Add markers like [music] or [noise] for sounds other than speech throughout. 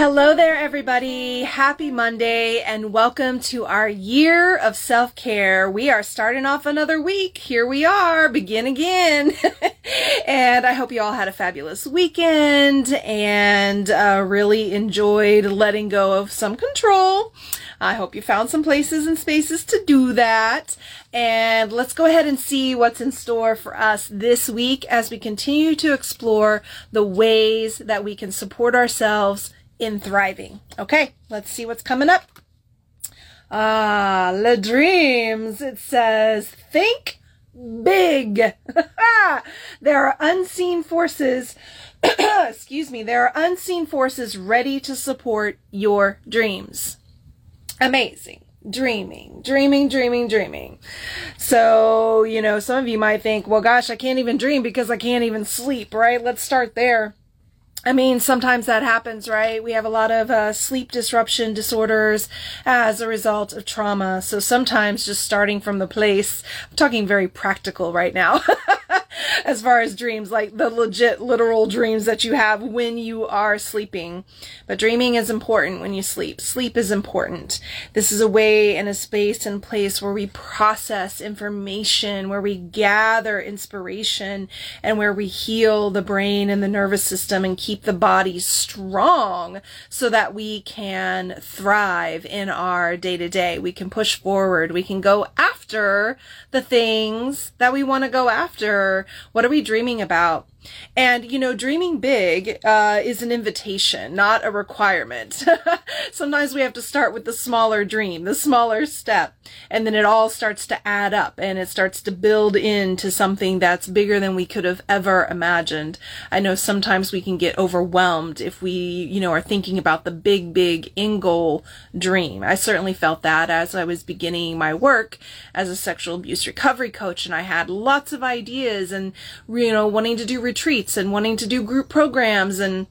Hello there, everybody. Happy Monday and welcome to our year of self care. We are starting off another week. Here we are, begin again. [laughs] and I hope you all had a fabulous weekend and uh, really enjoyed letting go of some control. I hope you found some places and spaces to do that. And let's go ahead and see what's in store for us this week as we continue to explore the ways that we can support ourselves in thriving. Okay, let's see what's coming up. Ah, Le Dreams. It says, think big. [laughs] there are unseen forces, [clears throat] excuse me, there are unseen forces ready to support your dreams. Amazing. Dreaming, dreaming, dreaming, dreaming. So, you know, some of you might think, well, gosh, I can't even dream because I can't even sleep, right? Let's start there. I mean, sometimes that happens, right? We have a lot of uh, sleep disruption disorders as a result of trauma. So sometimes just starting from the place, I'm talking very practical right now. [laughs] [laughs] as far as dreams, like the legit literal dreams that you have when you are sleeping. But dreaming is important when you sleep. Sleep is important. This is a way and a space and place where we process information, where we gather inspiration, and where we heal the brain and the nervous system and keep the body strong so that we can thrive in our day to day. We can push forward. We can go after the things that we want to go after what are we dreaming about? And, you know, dreaming big uh, is an invitation, not a requirement. [laughs] Sometimes we have to start with the smaller dream, the smaller step, and then it all starts to add up and it starts to build into something that's bigger than we could have ever imagined. I know sometimes we can get overwhelmed if we, you know, are thinking about the big, big end goal dream. I certainly felt that as I was beginning my work as a sexual abuse recovery coach and I had lots of ideas and, you know, wanting to do retreats and wanting to do group programs and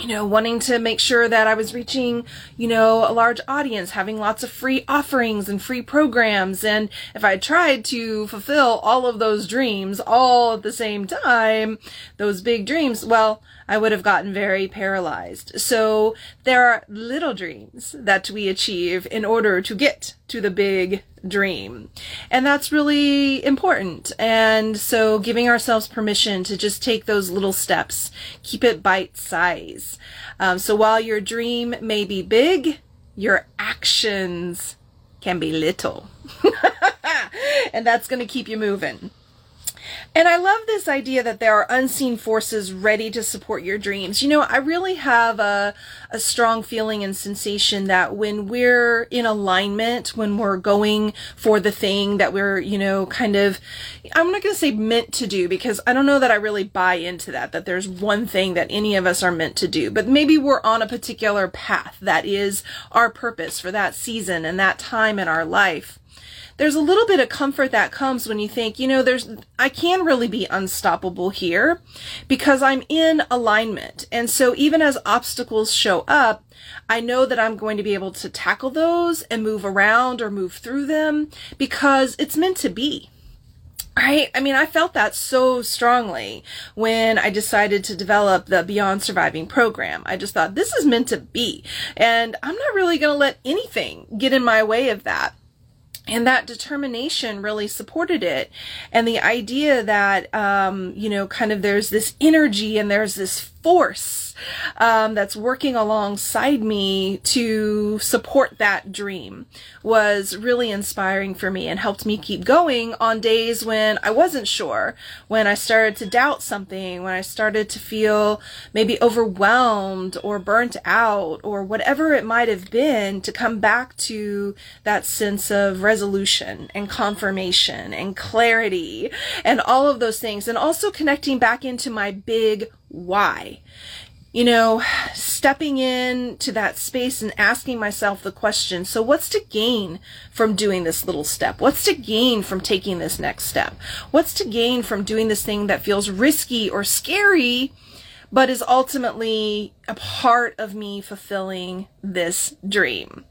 you know, wanting to make sure that I was reaching, you know, a large audience, having lots of free offerings and free programs. And if I tried to fulfill all of those dreams all at the same time, those big dreams, well, I would have gotten very paralyzed. So there are little dreams that we achieve in order to get to the big dream. And that's really important. And so giving ourselves permission to just take those little steps, keep it bite size. Um, so while your dream may be big, your actions can be little. [laughs] and that's going to keep you moving. And I love this idea that there are unseen forces ready to support your dreams. You know, I really have a, a strong feeling and sensation that when we're in alignment, when we're going for the thing that we're, you know, kind of, I'm not going to say meant to do because I don't know that I really buy into that, that there's one thing that any of us are meant to do, but maybe we're on a particular path that is our purpose for that season and that time in our life there's a little bit of comfort that comes when you think, you know, there's, I can really be unstoppable here because I'm in alignment. And so even as obstacles show up, I know that I'm going to be able to tackle those and move around or move through them because it's meant to be. Right? I mean, I felt that so strongly when I decided to develop the Beyond Surviving program. I just thought this is meant to be. And I'm not really going to let anything get in my way of that and that determination really supported it. And the idea that um, you know kind of there's this energy and there's this force um, that's working alongside me to support that dream was really inspiring for me and helped me keep going on days when I wasn't sure, when I started to doubt something, when I started to feel maybe overwhelmed or burnt out or whatever it might have been to come back to that sense of resolution and confirmation and clarity and all of those things. And also connecting back into my big why you know, stepping in to that space and asking myself the question, so what's to gain from doing this little step? What's to gain from taking this next step? What's to gain from doing this thing that feels risky or scary, but is ultimately a part of me fulfilling this dream?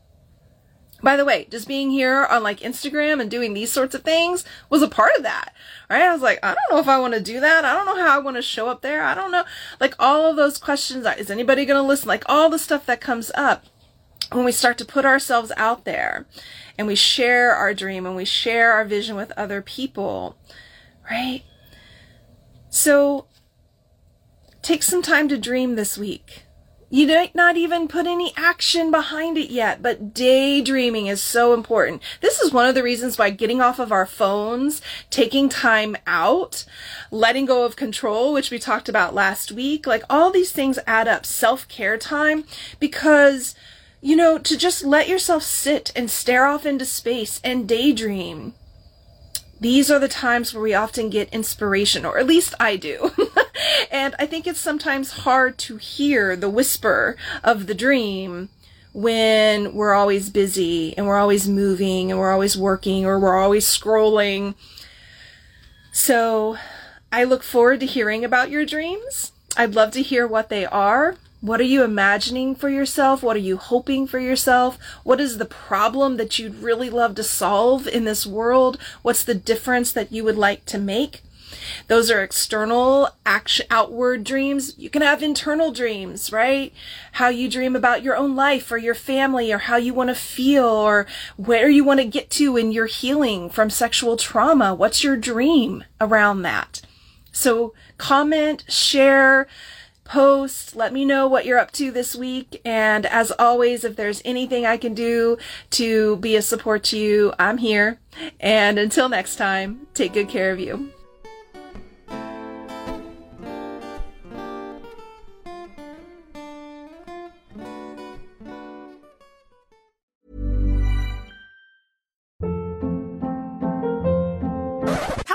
By the way, just being here on like Instagram and doing these sorts of things was a part of that, right? I was like, I don't know if I want to do that. I don't know how I want to show up there. I don't know. Like all of those questions. Uh, is anybody going to listen? Like all the stuff that comes up when we start to put ourselves out there and we share our dream and we share our vision with other people, right? So take some time to dream this week you might not even put any action behind it yet, but daydreaming is so important. This is one of the reasons why getting off of our phones, taking time out, letting go of control, which we talked about last week, like all these things add up. Self care time, because, you know, to just let yourself sit and stare off into space and daydream these are the times where we often get inspiration, or at least I do. [laughs] and I think it's sometimes hard to hear the whisper of the dream when we're always busy and we're always moving and we're always working or we're always scrolling. So I look forward to hearing about your dreams. I'd love to hear what they are. What are you imagining for yourself? What are you hoping for yourself? What is the problem that you'd really love to solve in this world? What's the difference that you would like to make? Those are external, action, outward dreams. You can have internal dreams, right? How you dream about your own life or your family or how you want to feel or where you want to get to in your healing from sexual trauma. What's your dream around that? So comment, share, post. Let me know what you're up to this week. And as always, if there's anything I can do to be a support to you, I'm here. And until next time, take good care of you.